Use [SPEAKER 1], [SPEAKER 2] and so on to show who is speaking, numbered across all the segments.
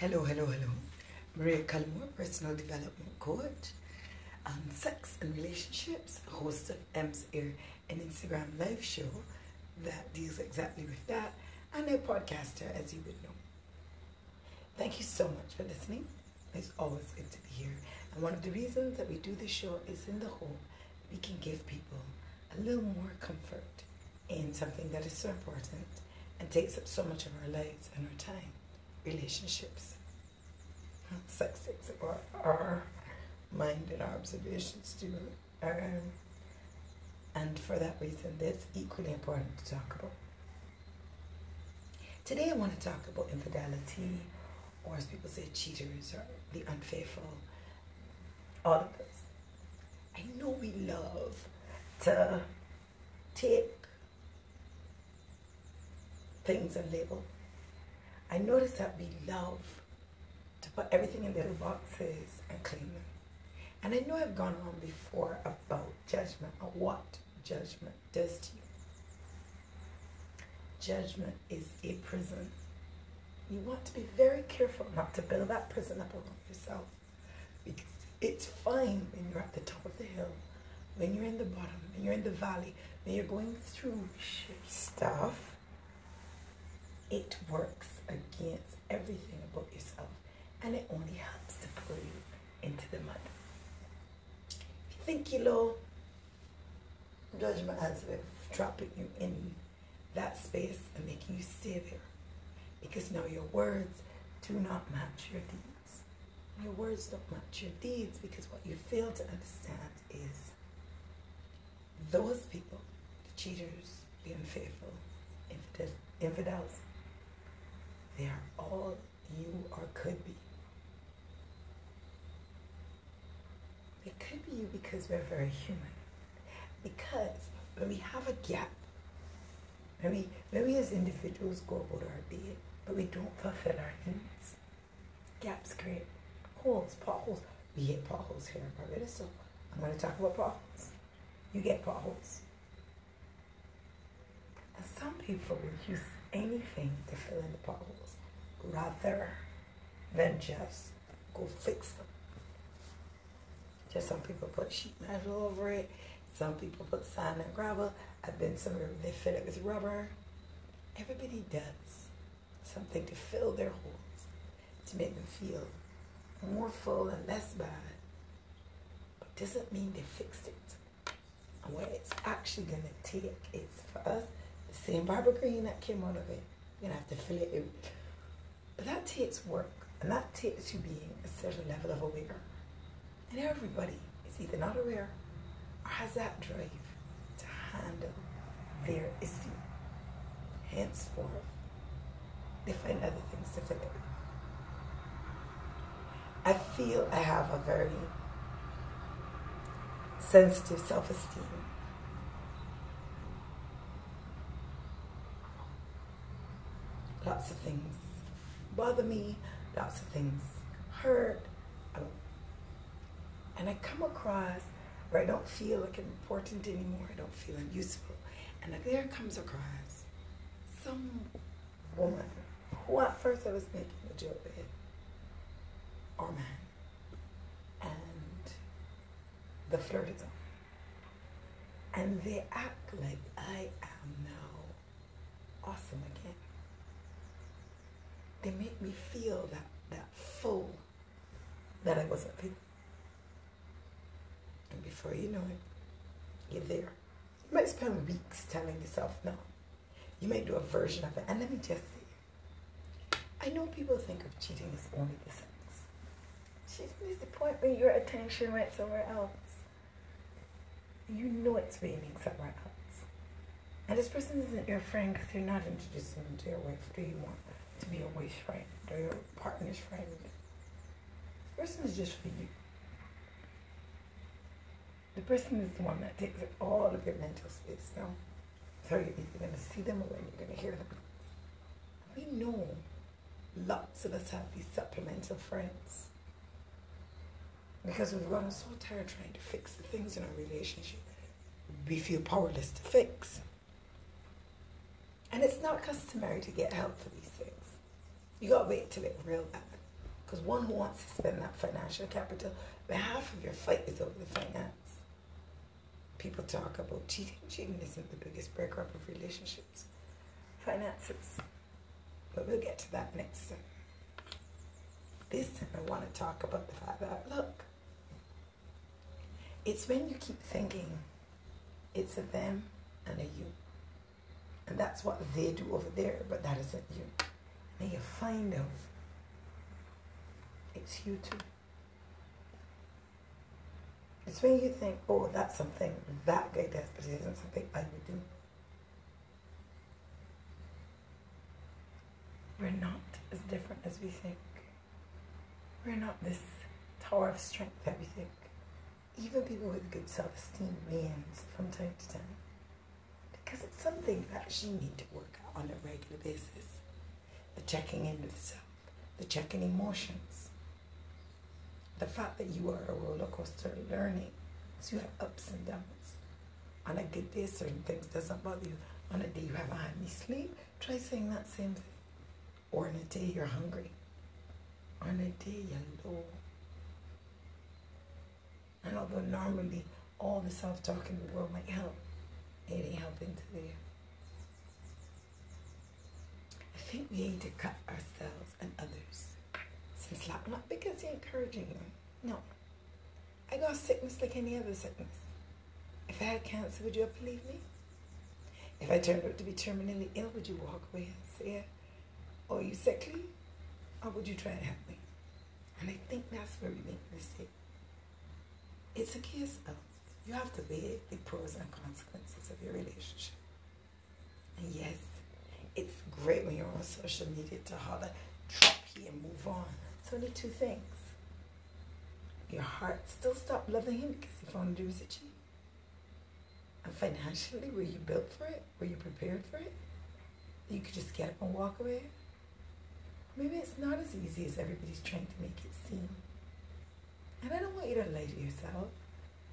[SPEAKER 1] Hello, hello, hello. Maria Cullimore, personal development coach, um, sex and relationships, host of M's Ear, an Instagram live show that deals exactly with that, and a podcaster, as you would know. Thank you so much for listening. It's always good to be here. And one of the reasons that we do this show is in the hope we can give people a little more comfort in something that is so important and takes up so much of our lives and our time relationships. Sex takes up our, mind and our observations too. Um, and for that reason, that's equally important to talk about. Today, I want to talk about infidelity, or as people say, cheaters, or the unfaithful, all of this. I know we love to take things and label. I notice that we love to put everything in little boxes and clean them. And I know I've gone on before about judgment or what judgment does to you. Judgment is a prison. You want to be very careful not to build that prison up around yourself. Because it's fine when you're at the top of the hill, when you're in the bottom, when you're in the valley, when you're going through stuff it works against everything about yourself and it only helps to pull you into the mud. If you think you low, judgment has a way of trapping you in that space and making you stay there. Because now your words do not match your deeds. Your words don't match your deeds because what you fail to understand is those people, the cheaters, the unfaithful, infidels, they are all you or could be. They could be you because we're very human. Because when we have a gap, when we, when we as individuals go about our day, but we don't fulfill our needs, gaps create holes, potholes. We hit potholes here in Barbados, so I'm going to talk about potholes. You get potholes. And some people will use anything to fill in the potholes rather than just go fix them. Just some people put sheet metal over it, some people put sand and gravel. I've been somewhere where they fill it with rubber. Everybody does something to fill their holes, to make them feel more full and less bad. But doesn't mean they fixed it. And what it's actually going to take is for us the same Barbara Green that came out of it. You're going to have to fill it in. But that takes work, and that takes you being a certain level of aware. And everybody is either not aware or has that drive to handle their issue. Henceforth, they find other things to fill it with. I feel I have a very sensitive self esteem lots of things bother me, lots of things hurt. And I come across where I don't feel like I'm important anymore, I don't feel useful. And there comes across some woman who at first I was making a joke with, or man, and the flirt is on. And they act like I am now awesome again they make me feel that, that full that I wasn't feeling. And before you know it, you're there. You might spend weeks telling yourself no. You might do a version of it. And let me just say, I know people think of cheating as only the sex. Cheating is the point where your attention went somewhere else. You know it's raining somewhere else. And this person isn't your friend because you're not introducing them to your wife. Do you want to be a wife's friend or your partner's friend. The person is just for you. The person is the one that takes up all of your mental space now. So you're going to see them or you're going to hear them. We know lots of us have these supplemental friends. Because we've gotten so tired trying to fix the things in our relationship, we feel powerless to fix. And it's not customary to get help for these. You gotta wait till it real bad. Because one who wants to spend that financial capital, half of your fight is over the finance. People talk about cheating. Cheating isn't the biggest breaker of relationships. Finances. But we'll get to that next time. This time I want to talk about the fact that, look, it's when you keep thinking it's a them and a you. And that's what they do over there, but that isn't you. And you find out it's you too. It's when you think, oh, that's something that guy does, but it isn't something I would do. We're not as different as we think. We're not this tower of strength that we think. Even people with good self esteem wanes from time to time because it's something that you need to work on a regular basis. The checking in with self, the checking emotions, the fact that you are a roller coaster learning. So you have ups and downs. On a good day, certain things doesn't bother you. On a day you have a high sleep, try saying that same thing. Or on a day you're hungry. On a day you're low. And although normally all the self-talk in the world might help, it ain't helping today. I think we need to cut ourselves and others some slack, not because you're encouraging them. No. I got sickness like any other sickness. If I had cancer, would you believe me? If I turned out to be terminally ill, would you walk away and say, Oh, are you sickly? Or would you try and help me? And I think that's where we make the mistake. It's a case of you have to weigh the pros and consequences of your relationship. And yes, it's great when you're on social media to holler, drop here and move on. It's only two things. Your heart still stopped loving him because he found you was a cheat. And financially, were you built for it? Were you prepared for it? You could just get up and walk away? Maybe it's not as easy as everybody's trying to make it seem. And I don't want you to lie to yourself.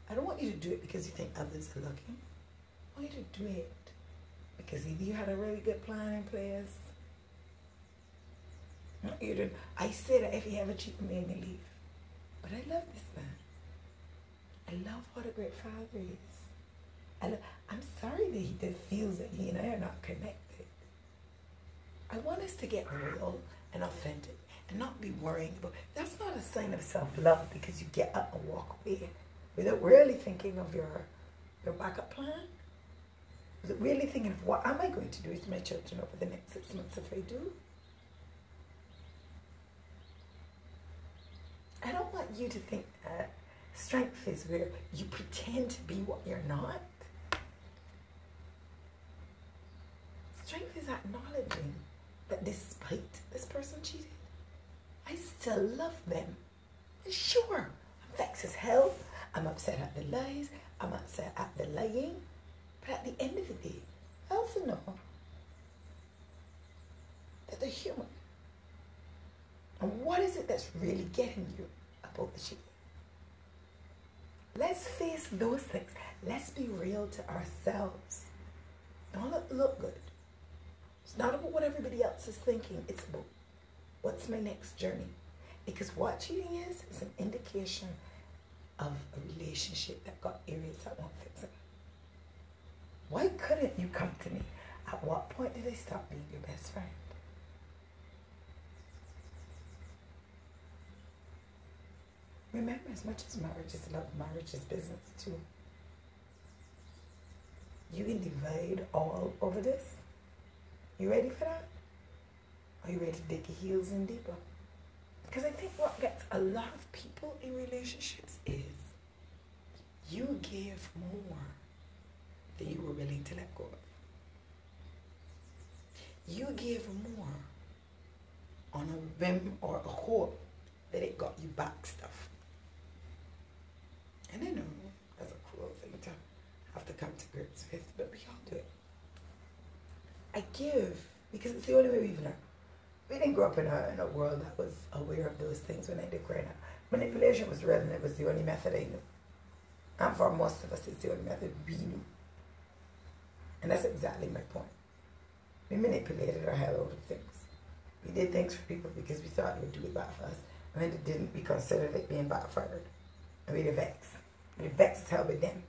[SPEAKER 1] I don't want you to do it because you think others are looking. I want you to do it because either you had a really good plan in place. You didn't. I say that if you ever cheat on me and you leave. But I love this man. I love what a great father he is. I lo- I'm sorry that he feels that he and I are not connected. I want us to get real and authentic and not be worrying about that's not a sign of self-love because you get up and walk away without really thinking of your your backup plan? Really thinking of what am I going to do with my children over the next six months if I do? I don't want you to think that strength is where you pretend to be what you're not. Strength is acknowledging that despite this person cheating, I still love them. Sure, I'm vexed as hell. I'm upset at the lies. I'm upset at the lying. But at the end of the day, also know that they're human. And what is it that's really getting you about the cheating? Let's face those things. Let's be real to ourselves. Don't look, look good. It's not about what everybody else is thinking. It's about what's my next journey. Because what cheating is, is an indication of a relationship that got areas that won't fix it. Why couldn't you come to me? At what point did I stop being your best friend? Remember, as much as marriage is love, marriage is business too. You can divide all over this. You ready for that? Are you ready to dig your heels in deeper? Because I think what gets a lot of people in relationships is you give more than you were willing to let go of. You give more on a whim or a hope that it got you back stuff. And I know that's a cruel thing to have to come to grips with, but we all do it. I give because it's the only way we've learned. We didn't grow up in a, in a world that was aware of those things when I did growing up. Manipulation was real and it was the only method I knew. And for most of us, it's the only method we knew. And that's exactly my point. We manipulated our hell out of things. We did things for people because we thought it would do it back for us. And when it didn't, we considered it being backfired. And we were vexed. We were vexed hell with them.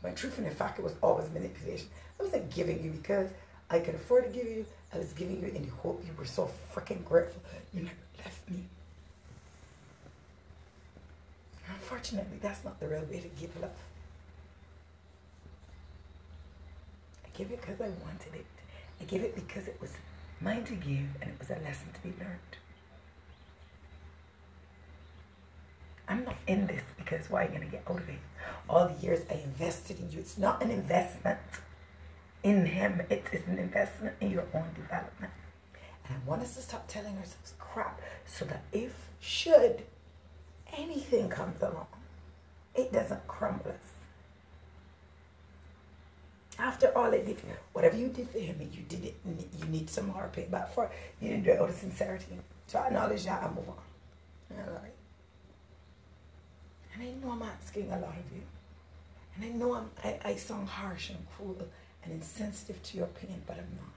[SPEAKER 1] When truth and in fact, it was always manipulation. I wasn't giving you because I could afford to give you. I was giving you in the hope you were so freaking grateful. You never left me. Unfortunately, that's not the real way to give love. I give it because I wanted it. I give it because it was mine to give and it was a lesson to be learned. I'm not in this because why are you going to get out of it? All the years I invested in you. It's not an investment in him. It is an investment in your own development. And I want us to stop telling ourselves crap so that if, should, anything comes along, it doesn't crumble us. After all it did, whatever you did for him, and you did it, you need some more payback for it. You didn't do it out of sincerity. So I acknowledge that and move on. All right. And I know I'm asking a lot of you. And I know I'm, I, I sound harsh and cruel and insensitive to your opinion, but I'm not.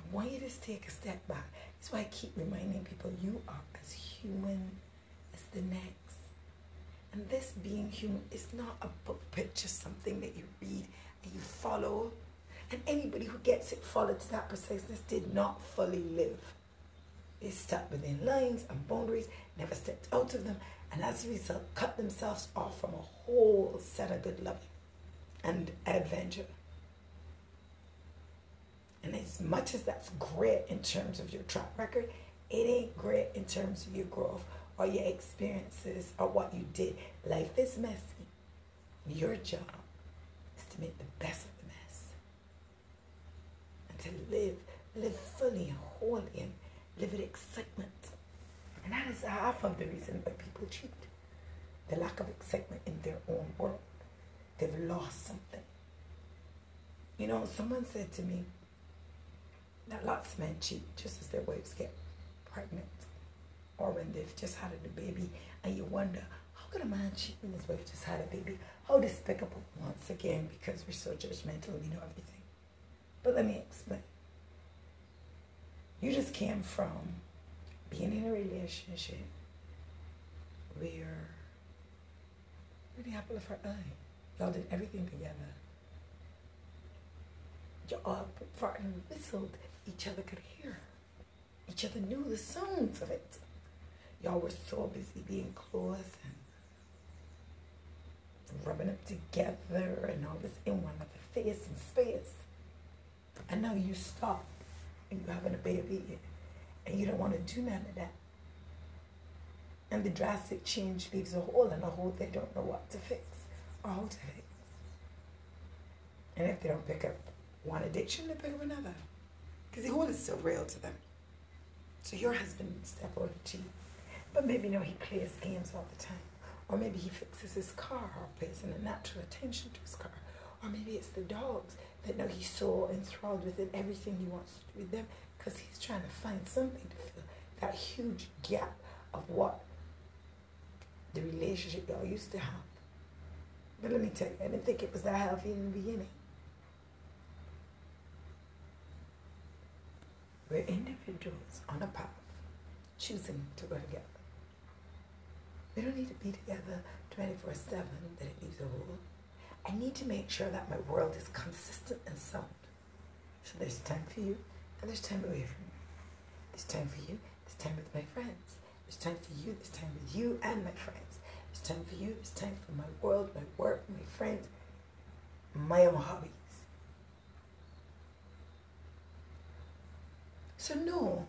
[SPEAKER 1] I want you to take a step back. That's why I keep reminding people you are as human as the next. And this being human is not a book but just something that you read and you follow. And anybody who gets it followed to that preciseness did not fully live. They stuck within lines and boundaries, never stepped out of them, and as a result, cut themselves off from a whole set of good loving and adventure. And as much as that's great in terms of your track record, it ain't great in terms of your growth or your experiences or what you did. Life is messy. Your job is to make the best of the mess and to live, live fully and wholly and live with excitement. And that is half of the reason why people cheat. The lack of excitement in their own world. They've lost something. You know, someone said to me that lots of men cheat just as their wives get pregnant or when they've just had a new baby and you wonder, how can a man cheat when his wife just had a baby? How despicable, once again, because we're so judgmental, we know everything. But let me explain. You just came from being in a relationship where the apple of her eye. Uh, y'all did everything together. Y'all farted and whistled. Each other could hear. Each other knew the sounds of it. Y'all were so busy being close and rubbing up together and all this in one another face and space. And now you stop and you're having a baby and you don't want to do none of that. And the drastic change leaves a hole and a hole they don't know what to fix or how to fix. And if they don't pick up one addiction, they pick up another. Because the hole is still real to them. So your husband step out and cheat. But maybe you know he plays games all the time. Or maybe he fixes his car or pays a natural attention to his car. Or maybe it's the dogs that know he's so enthralled with it, everything he wants to do with them, because he's trying to find something to fill that huge gap of what the relationship y'all used to have. But let me tell you, I didn't think it was that healthy in the beginning. We're individuals on a path, choosing to go together. We don't need to be together 24 7 that it leaves a hole. I need to make sure that my world is consistent and sound. So there's time for you and there's time away from you. There's time for you, there's time with my friends. There's time for you, there's time with you and my friends. There's time for you, there's time for my world, my work, my friends, my own hobbies. So no,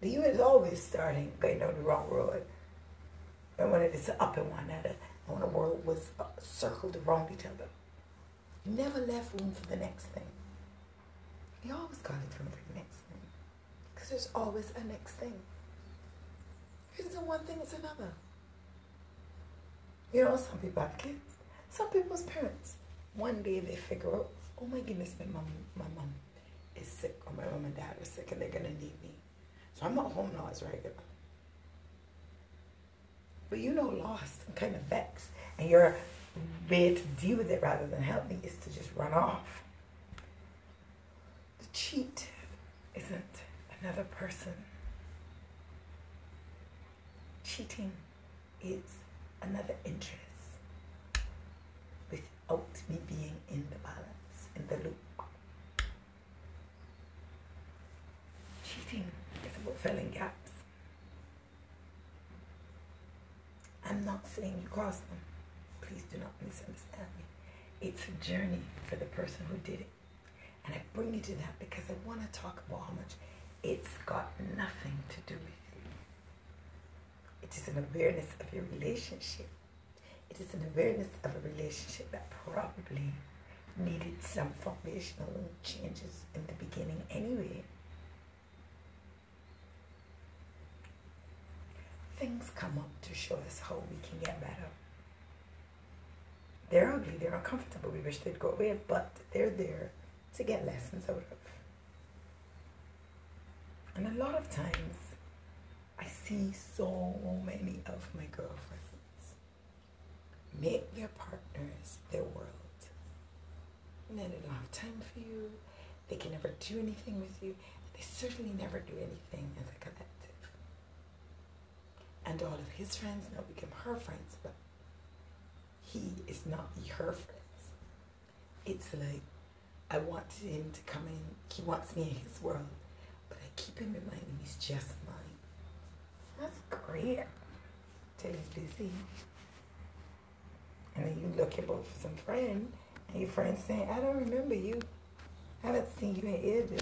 [SPEAKER 1] the you is always starting going down the wrong road. And when it is up in one another, and when the world was uh, circled around each other, you never left room for the next thing. You always got it room for the next thing. Because there's always a next thing. If it isn't one thing, it's another. You know, some people have kids. Some people's parents. One day they figure out, oh my goodness, my mom, my mom is sick, or my mom and dad are sick, and they're gonna need me. So I'm not home now as regular. But you know, kind of vexed, and your way to deal with it rather than help me is to just run off. The cheat isn't another person cheating is another interest without me being in the balance, in the loop. Cheating is about filling gaps. I'm not saying you cross them. Please do not misunderstand me. It's a journey for the person who did it. And I bring you to that because I want to talk about how much it's got nothing to do with you. It is an awareness of your relationship. It is an awareness of a relationship that probably needed some foundational changes in the beginning anyway. Things come up to show us how we can get better. They're ugly, they're uncomfortable, we wish they'd go away, but they're there to get lessons out of. And a lot of times, I see so many of my girlfriends make their partners their world. And then they don't have time for you. They can never do anything with you. They certainly never do anything as a collective. And all of his friends now become her friends, but he is not her friends. It's like I want him to come in. He wants me in his world, but I keep him in mind and he's just mine. That's great. Till he's busy. And then you look looking for some friend, and your friend saying, I don't remember you. I haven't seen you in ages.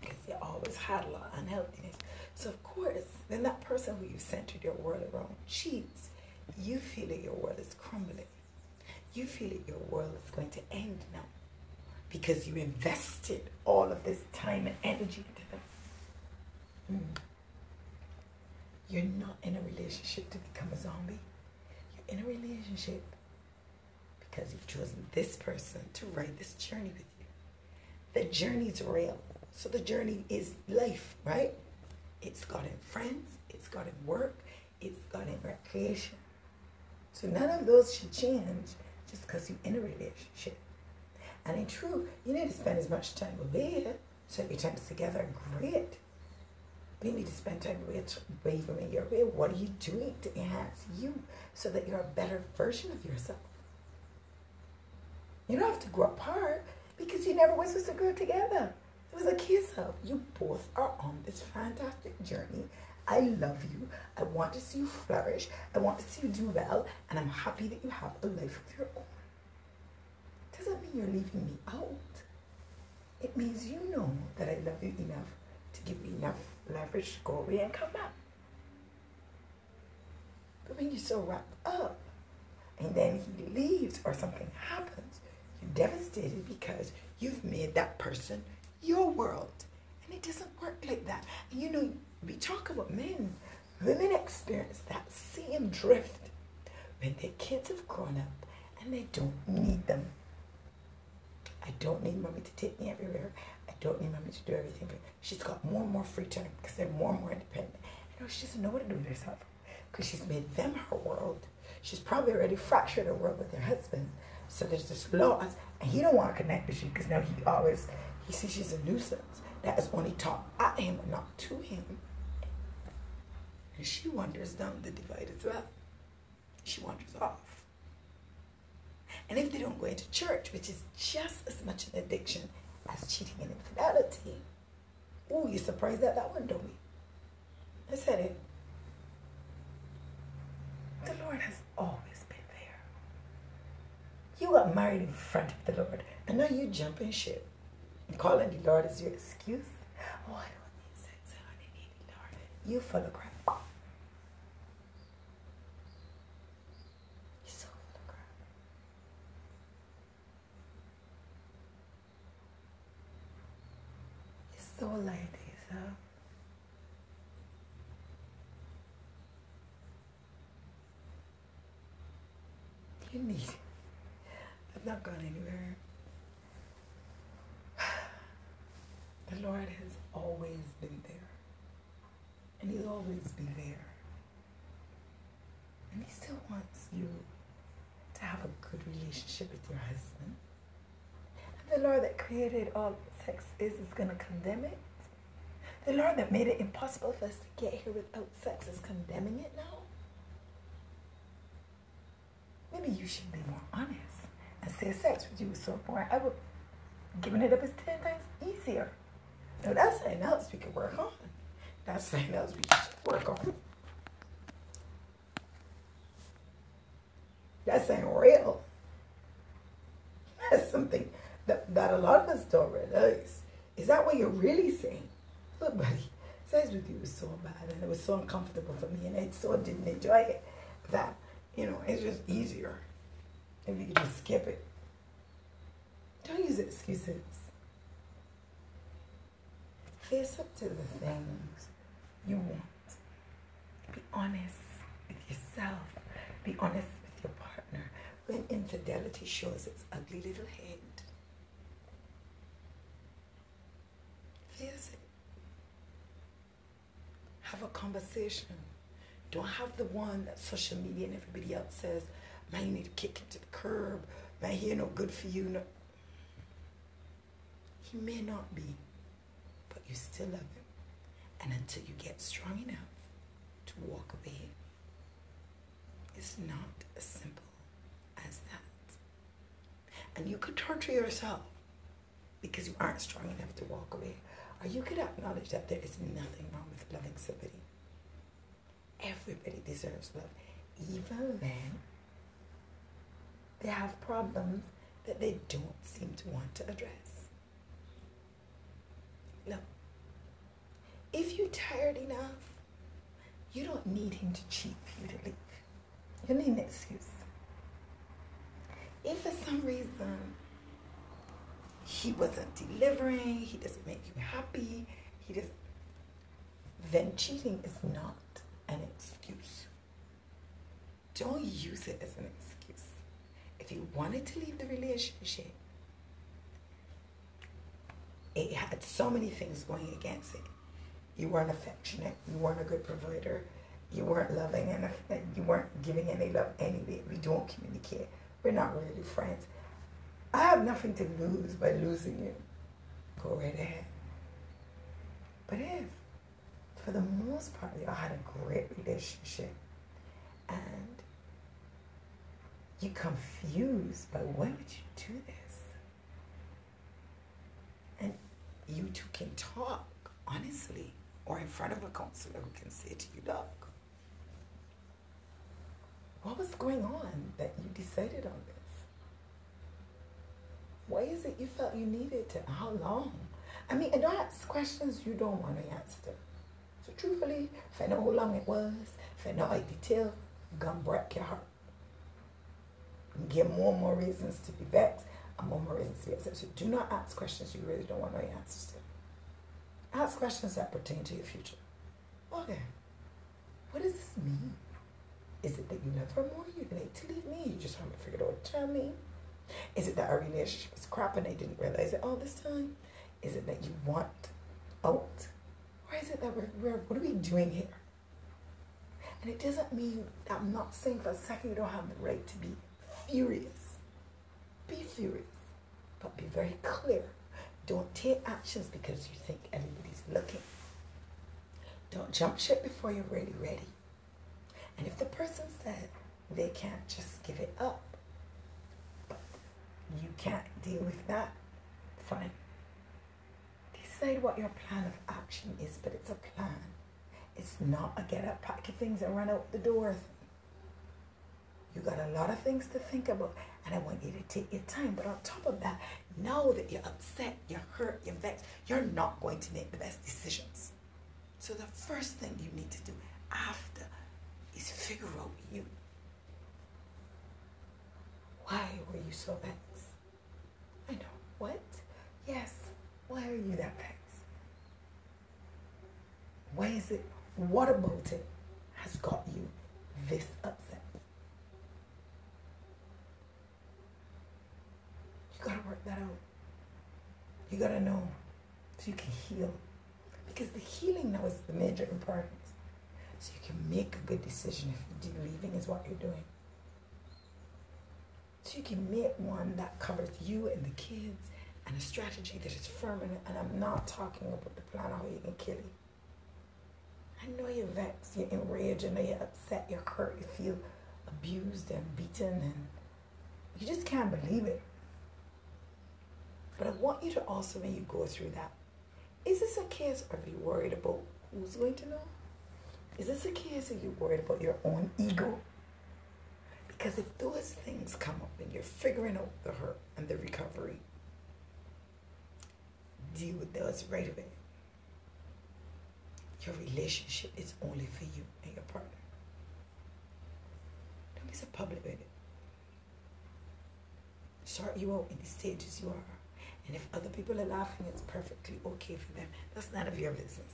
[SPEAKER 1] Because you always had a lot of unhealthiness. So of course, then that person who you've centered your world around cheats. You feel that your world is crumbling. You feel that your world is going to end now because you invested all of this time and energy into them. Mm. You're not in a relationship to become a zombie. You're in a relationship because you've chosen this person to ride this journey with you. The journey is real. So the journey is life, right? It's got in friends, it's got in work, it's got in recreation. So none of those should change just because you're in a relationship. And in truth, you need to spend as much time it. So your times together, great. But you need to spend time with wavering in your way. What are you doing to enhance you so that you're a better version of yourself? You don't have to grow apart because you never was supposed to grow together. It was a kiss of you both are on this fantastic journey. I love you. I want to see you flourish. I want to see you do well. And I'm happy that you have a life of your own. Doesn't mean you're leaving me out. It means you know that I love you enough to give me enough leverage to go away and come back. But when you're so wrapped up and then he leaves or something happens, you're devastated because you've made that person your world. And it doesn't work like that. You know, we talk about men. Women experience that same drift when their kids have grown up and they don't need them. I don't need mommy to take me everywhere. I don't need mommy to do everything. She's got more and more free time because they're more and more independent. You know, she doesn't know what to do with herself because she's made them her world. She's probably already fractured her world with her husband. So there's this loss, and he don't want to connect with you because now he always he sees she's a nuisance that is only taught at him not to him. And she wanders down the divide as well. She wanders off. And if they don't go into church, which is just as much an addiction as cheating and infidelity, oh, you're surprised at that one, don't we? I said it. The Lord has always been there. You got married in front of the Lord, and now you jumping ship and calling the Lord as your excuse. Oh, I don't need sex. I need the Lord. You full of crap. You're so full of crap. You're so lying to. You need. I've not gone anywhere. The Lord has always been there. And He'll always be there. And He still wants you to have a good relationship with your husband. And the Lord that created all sex is is going to condemn it. The Lord that made it impossible for us to get here without sex is condemning it now. Maybe you should be more honest and say sex with you was so boring. I would giving it up is ten times easier. No, that's something else we could work on. That's something else we should work on. That's ain't real. That's something that, that a lot of us don't realize. Is that what you're really saying? Look, buddy, sex with you was so bad and it was so uncomfortable for me and I so didn't enjoy it that, you know, it's just easier if you could just skip it. Don't use excuses. Face up to the things you want. Be honest with yourself. Be honest with your partner. When infidelity shows its ugly little head, face it. Have a conversation. Don't have the one that social media and everybody else says, man, you need to kick him to the curb. Man, he ain't no good for you. No. He may not be, you still love him. And until you get strong enough to walk away, it's not as simple as that. And you could torture yourself because you aren't strong enough to walk away. Or you could acknowledge that there is nothing wrong with loving somebody. Everybody deserves love, even when they have problems that they don't seem to want to address. No. If you're tired enough, you don't need him to cheat for you to leave. You need an excuse. If for some reason he wasn't delivering, he doesn't make you happy, he doesn't, then cheating is not an excuse. Don't use it as an excuse. If you wanted to leave the relationship, it had so many things going against it. You weren't affectionate. You weren't a good provider. You weren't loving and you weren't giving any love anyway. We don't communicate. We're not really friends. I have nothing to lose by losing you. Go right ahead. But if, for the most part, y'all had a great relationship and you're confused by why would you do this? And you two can talk honestly or in front of a counselor who can say to you, look, what was going on that you decided on this? Why is it you felt you needed to? How long? I mean, and don't ask questions you don't want to answer. So truthfully, if I know how long it was, if I know how detail, gonna break your heart. Give more and more reasons to be vexed and more and more reasons to be upset. So do not ask questions you really don't want to know answers to. Ask questions that pertain to your future. Okay. What does this mean? Is it that you love her more? You're ready to leave me? You just haven't figured out to tell me? Is it that our relationship is crap and I didn't realize it all this time? Is it that you want out? Or is it that we're, we're what are we doing here? And it doesn't mean, I'm not saying for a second you don't have the right to be furious. Be furious, but be very clear. Don't take actions because you think everybody's looking. Don't jump ship before you're really ready. And if the person said they can't just give it up, but you can't deal with that, fine. Decide what your plan of action is, but it's a plan. It's not a get up, pack your things, and run out the door. You got a lot of things to think about, and I want you to take your time. But on top of that, know that you're upset, you're hurt, you're vexed. You're not going to make the best decisions. So the first thing you need to do after is figure out you. Why were you so vexed? I know. What? Yes. Why are you that vexed? Why is it? What about it has got you this upset? Gotta work that out. You gotta know so you can heal. Because the healing now is the major importance. So you can make a good decision if leaving is what you're doing. So you can make one that covers you and the kids and a strategy that is firm. And, and I'm not talking about the plan of how you can kill him. I know you're vexed, you're enraged, I know you're upset, you're hurt, you feel abused and beaten, and you just can't believe it. But I want you to also, when you go through that, is this a case of you worried about who's going to know? Is this a case of you worried about your own ego? Because if those things come up and you're figuring out the hurt and the recovery, deal with those right away. Your relationship is only for you and your partner. Don't be so public with it. Sort you out in the stages you are. And if other people are laughing, it's perfectly okay for them. That's none of your business.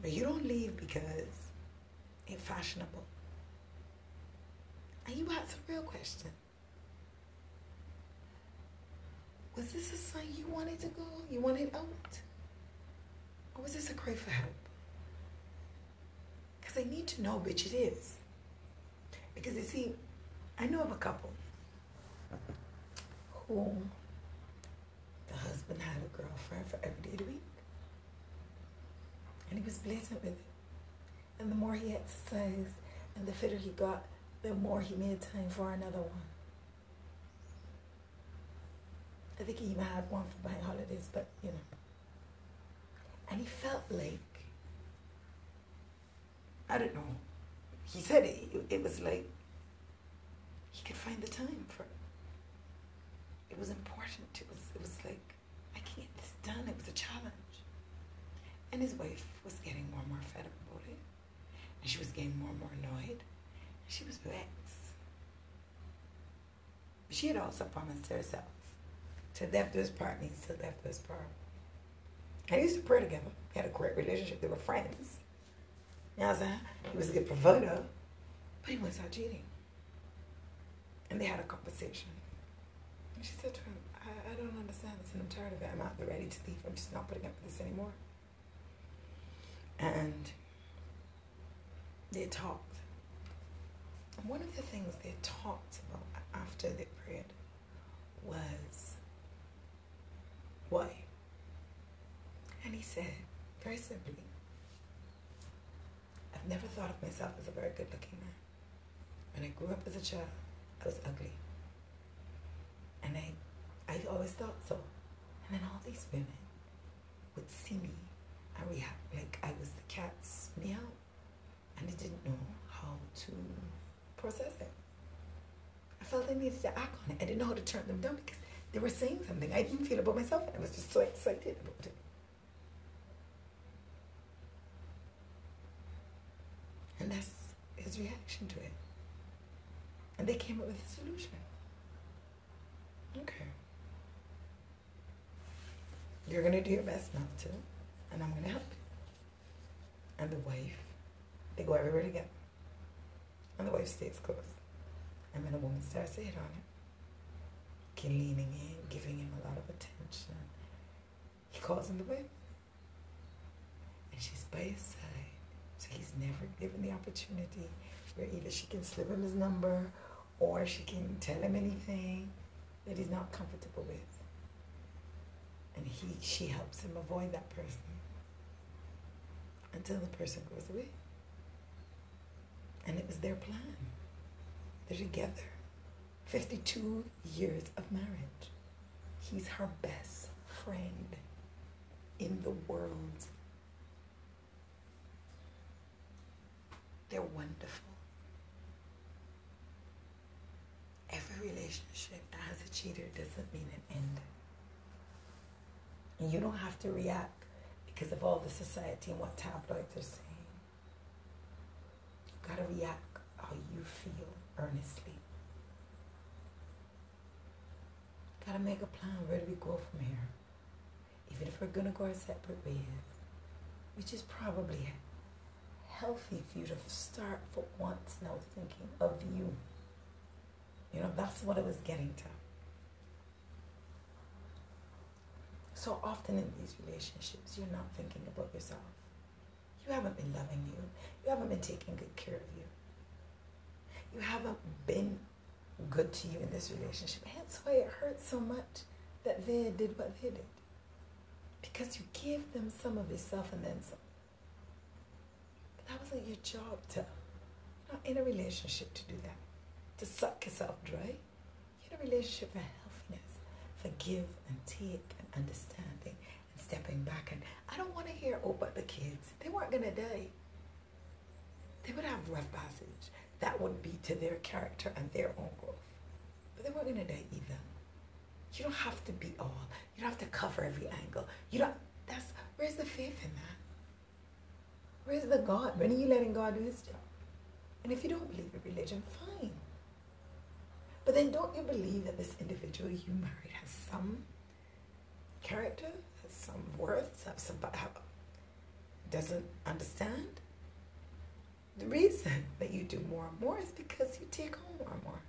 [SPEAKER 1] But you don't leave because it's fashionable. And you ask a real question. Was this a sign you wanted to go? You wanted out? Or was this a cry for help? Because I need to know which it is. Because you see, I know of a couple who the husband had a girlfriend for every day of the week. And he was blatant with it. And the more he exercised and the fitter he got, the more he made time for another one. I think he even had one for bank holidays, but you know. And he felt like, I don't know, he said it, it was like he could find the time for it. It was important. It was, it was like, I can't get this done. It was a challenge. And his wife was getting more and more fed up about it. And she was getting more and more annoyed. And she was vexed. She had also promised herself to death do his part to death do his part. They used to pray together. They had a great relationship. They were friends. You know what I'm saying? He was a good provider, but he was out cheating. And they had a conversation. She said to him, I, I don't understand this I'm tired of it. I'm not ready to leave. I'm just not putting up with this anymore. And they talked. One of the things they talked about after they prayed was why? And he said, very simply, I've never thought of myself as a very good looking man. When I grew up as a child, I was ugly. And I, I always thought so. And then all these women would see me and react like I was the cat's meow. And they didn't know how to process it. I felt I needed to act on it. I didn't know how to turn them down because they were saying something I didn't feel about myself. And I was just so excited about it. And that's his reaction to it. And they came up with a solution. Okay. You're going to do your best not to, and I'm going to help you. And the wife, they go everywhere together. And the wife stays close. And then the woman starts to hit on him. Keep leaning in, giving him a lot of attention. He calls him the wife. And she's by his side. So he's never given the opportunity where either she can slip him his number or she can tell him anything that he's not comfortable with. And he she helps him avoid that person until the person goes away. And it was their plan. They're together. 52 years of marriage. He's her best friend in the world. They're wonderful. Every relationship that has a cheater doesn't mean an end. And you don't have to react because of all the society and what tabloids are saying. You gotta react how you feel earnestly. Gotta make a plan. Where do we go from here? Even if we're gonna go our separate ways, which is probably healthy for you to start for once now thinking of you. You know, that's what I was getting to. So often in these relationships, you're not thinking about yourself. You haven't been loving you. You haven't been taking good care of you. You haven't been good to you in this relationship. Hence why it hurts so much that they did what they did. Because you gave them some of yourself and then some. But that wasn't your job to, not in a relationship to do that. To suck yourself dry. You're in a relationship for healthiness, for give and take and understanding and stepping back. And I don't want to hear, oh, but the kids, they weren't going to die. They would have rough passage. That would be to their character and their own growth. But they weren't going to die either. You don't have to be all. You don't have to cover every angle. You don't. That's where's the faith in that? Where's the God? When are you letting God do His job? And if you don't believe in religion, fine. But then don't you believe that this individual you married has some character, has some worth, has some doesn't understand? The reason that you do more and more is because you take on more and more.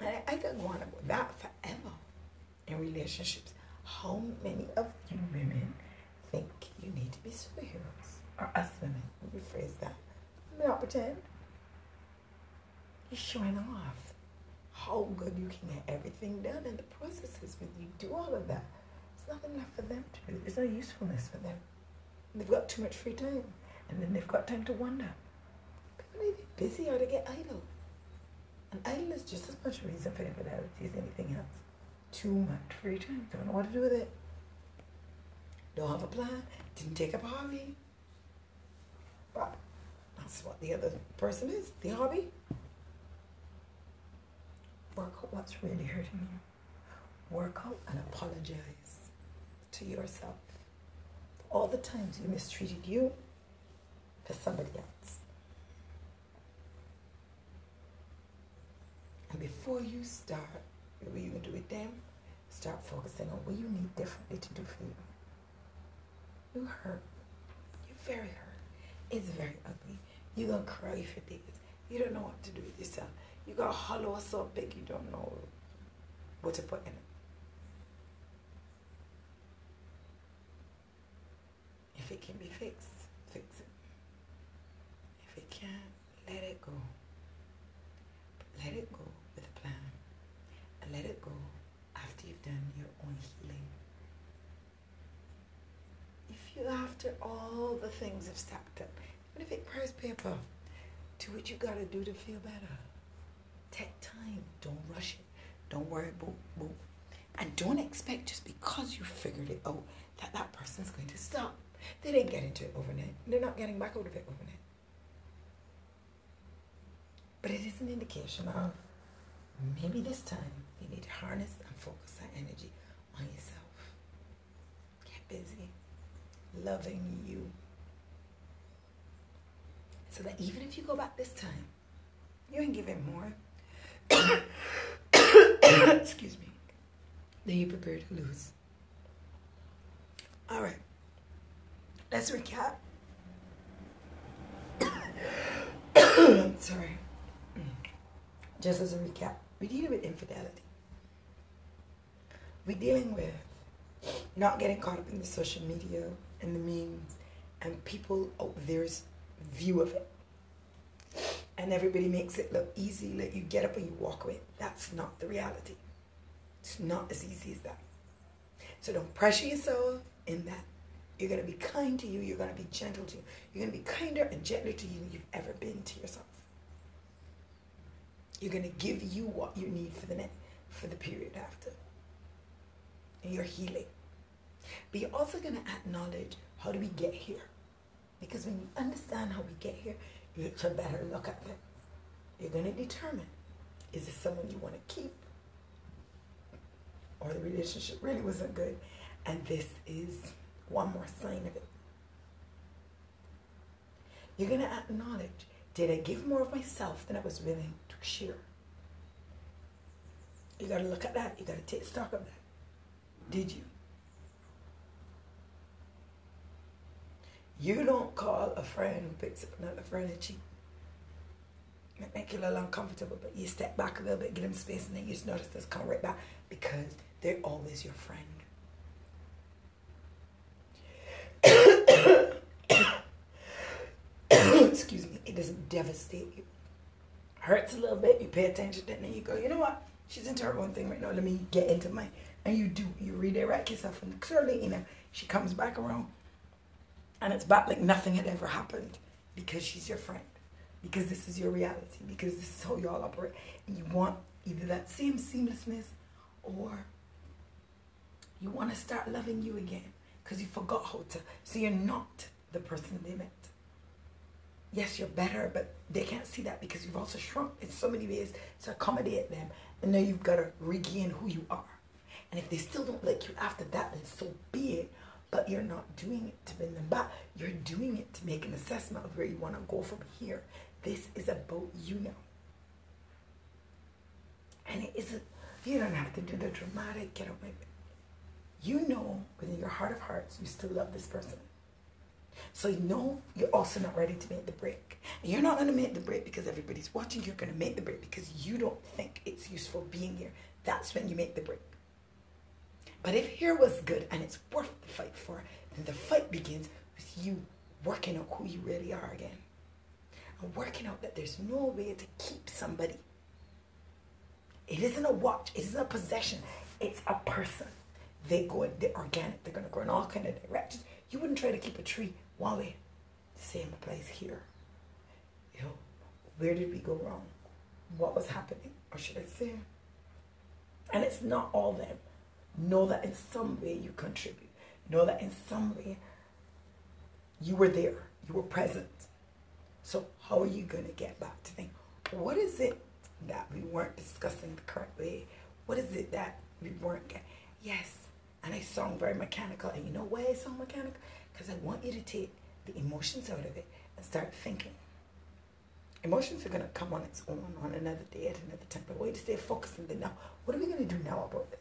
[SPEAKER 1] And I, I could go on about that forever in relationships. How many of you women think you need to be superheroes? Or us women, let me rephrase that. Let me not pretend. You're showing off how good you can get everything done and the processes when you do all of that. There's nothing left for them to do. There's no usefulness for them. They've got too much free time. And then they've got time to wonder. People either busy or they get idle. And idle is just as much reason for infidelity as anything else. Too much free time. Don't know what to do with it. Don't have a plan. Didn't take up a hobby. But that's what the other person is, the hobby. Work out what's really hurting you. Work out and apologize to yourself. All the times you mistreated you, for somebody else. And before you start what you can do with them, start focusing on what you need differently to do for you. You hurt. You're very hurt. It's very ugly. You're gonna cry for days. You don't know what to do with yourself. You got a hollow so big you don't know what to put in it. If it can be fixed, fix it. If it can't, let it go. Let it go with a plan. And let it go after you've done your own healing. If you, after all the things have stacked up, even if it cries paper, do what you gotta do to feel better. Take time. Don't rush it. Don't worry about, about and don't expect just because you figured it out that that person's going to stop. They didn't get into it overnight. They're not getting back out of it overnight. But it is an indication of maybe this time you need to harness and focus that energy on yourself. Get busy loving you. So that even if you go back this time, you give him more. Excuse me. Then you prepare to lose. All right. Let's recap. Sorry just as a recap, we're dealing with infidelity. We're dealing with not getting caught up in the social media and the memes and people out there's view of it. And everybody makes it look easy, like you get up and you walk away. That's not the reality. It's not as easy as that. So don't pressure yourself in that. You're going to be kind to you. You're going to be gentle to you. You're going to be kinder and gentler to you than you've ever been to yourself. You're going to give you what you need for the next, for the period after. And you're healing. But you're also going to acknowledge how do we get here? Because when you understand how we get here, you a better look at it. You're going to determine is this someone you want to keep? Or the relationship really wasn't good. And this is one more sign of it. You're going to acknowledge did I give more of myself than I was willing to share? You got to look at that. You got to take stock of that. Did you? You don't call a friend who picks up another friend and cheat. It make you a little uncomfortable, but you step back a little bit, give them space, and then you just notice this come right back because they're always your friend. Excuse me, it doesn't devastate you. hurts a little bit, you pay attention, and then you go, you know what? She's into her own thing right now. Let me get into mine. And you do. You redirect yourself. And clearly, you know, she comes back around. And it's back like nothing had ever happened. Because she's your friend. Because this is your reality. Because this is how y'all operate. And you want either that same seamlessness or you want to start loving you again. Because you forgot how to. So you're not the person they met yes, you're better, but they can't see that because you've also shrunk in so many ways to accommodate them. And now you've got to regain who you are. And if they still don't like you after that, then so be it. But you're not doing it to bring them back. You're doing it to make an assessment of where you want to go from here. This is about you now. And it isn't, you don't have to do the dramatic get away. You know within your heart of hearts, you still love this person. So you know you're also not ready to make the break. And you're not going to make the break because everybody's watching. You're going to make the break because you don't think it's useful being here. That's when you make the break. But if here was good and it's worth the fight for, then the fight begins with you working out who you really are again. And working out that there's no way to keep somebody. It isn't a watch, it isn't a possession, it's a person. They go, they're organic, they're going to grow in all kind of directions. You wouldn't try to keep a tree Wally, same place here. You know, where did we go wrong? What was happening? Or should I say? And it's not all them. Know that in some way you contribute. Know that in some way you were there. You were present. So how are you going to get back to think, what is it that we weren't discussing the correct way? What is it that we weren't getting? Yes. And I sound very mechanical. And you know why I sound mechanical? Because I want you to take the emotions out of it and start thinking. Emotions are going to come on its own on another day at another time. But way to stay focused on the now. What are we going to do now about this?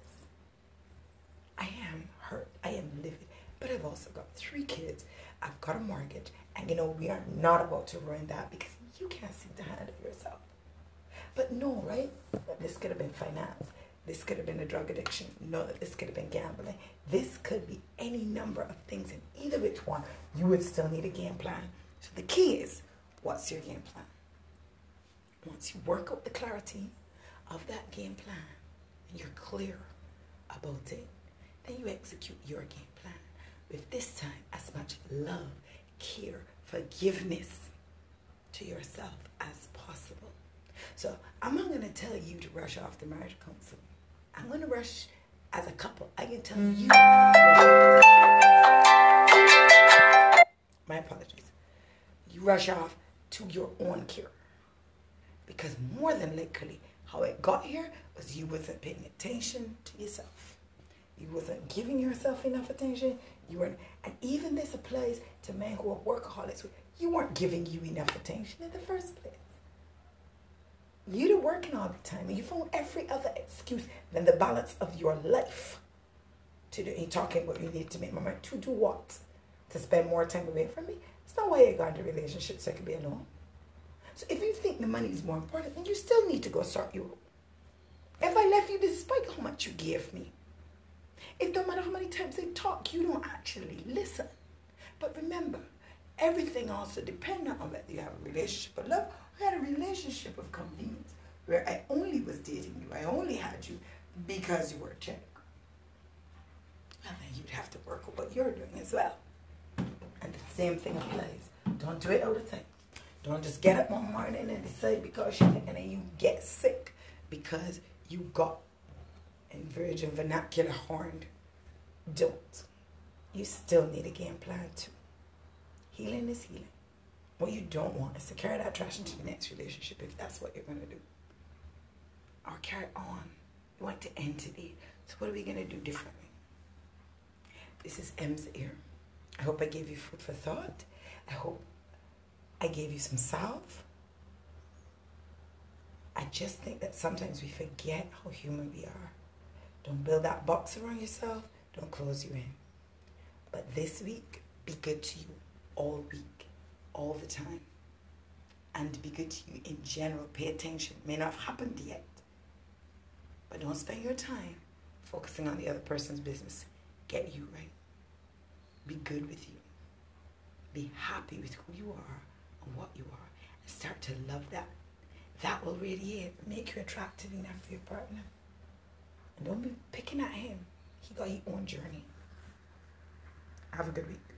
[SPEAKER 1] I am hurt. I am livid. But I've also got three kids. I've got a mortgage. And you know, we are not about to ruin that because you can't seem to handle yourself. But no, right? This could have been finance. This could have been a drug addiction. No, this could have been gambling. This could be any number of things. And either which one, you would still need a game plan. So the key is, what's your game plan? Once you work out the clarity of that game plan, and you're clear about it, you execute your game plan with this time as much love, care, forgiveness to yourself as possible. So I'm not going to tell you to rush off the marriage counseling. I'm going to rush as a couple. I can tell you. My apologies. You rush off to your own cure. Because more than likely, how it got here was you wasn't paying attention to yourself. You wasn't giving yourself enough attention. You weren't, and even this applies to men who are workaholics. You weren't giving you enough attention in the first place. You're working all the time and you found every other excuse than the balance of your life to do. And talking about you need to make my money. To do what? To spend more time away from me? It's not why you got into a relationship so I can be alone. So if you think the money is more important, then you still need to go sort you If I left you despite how much you gave me, it don't matter how many times they talk, you don't actually listen. But remember, everything also depends on whether you have a relationship of love I had a relationship of convenience where I only was dating you. I only had you because you were a chick. Well, then you'd have to work with what you're doing as well. And the same thing applies. Don't do it out of thing. Don't just get up one morning and decide because you're and then you get sick because you got in virgin vernacular horned. Don't. You still need a game plan too. Healing is healing. What you don't want is to carry that trash into the next relationship if that's what you're going to do. Or carry on. You want to end today. So, what are we going to do differently? This is M's ear. I hope I gave you food for thought. I hope I gave you some salve. I just think that sometimes we forget how human we are. Don't build that box around yourself. Don't close you in. But this week, be good to you all week all the time and be good to you in general. Pay attention. May not have happened yet, but don't spend your time focusing on the other person's business. Get you right. Be good with you. Be happy with who you are and what you are. And start to love that. that will radiate, make you attractive enough for your partner. Don't be picking at him. He got his own journey. Have a good week.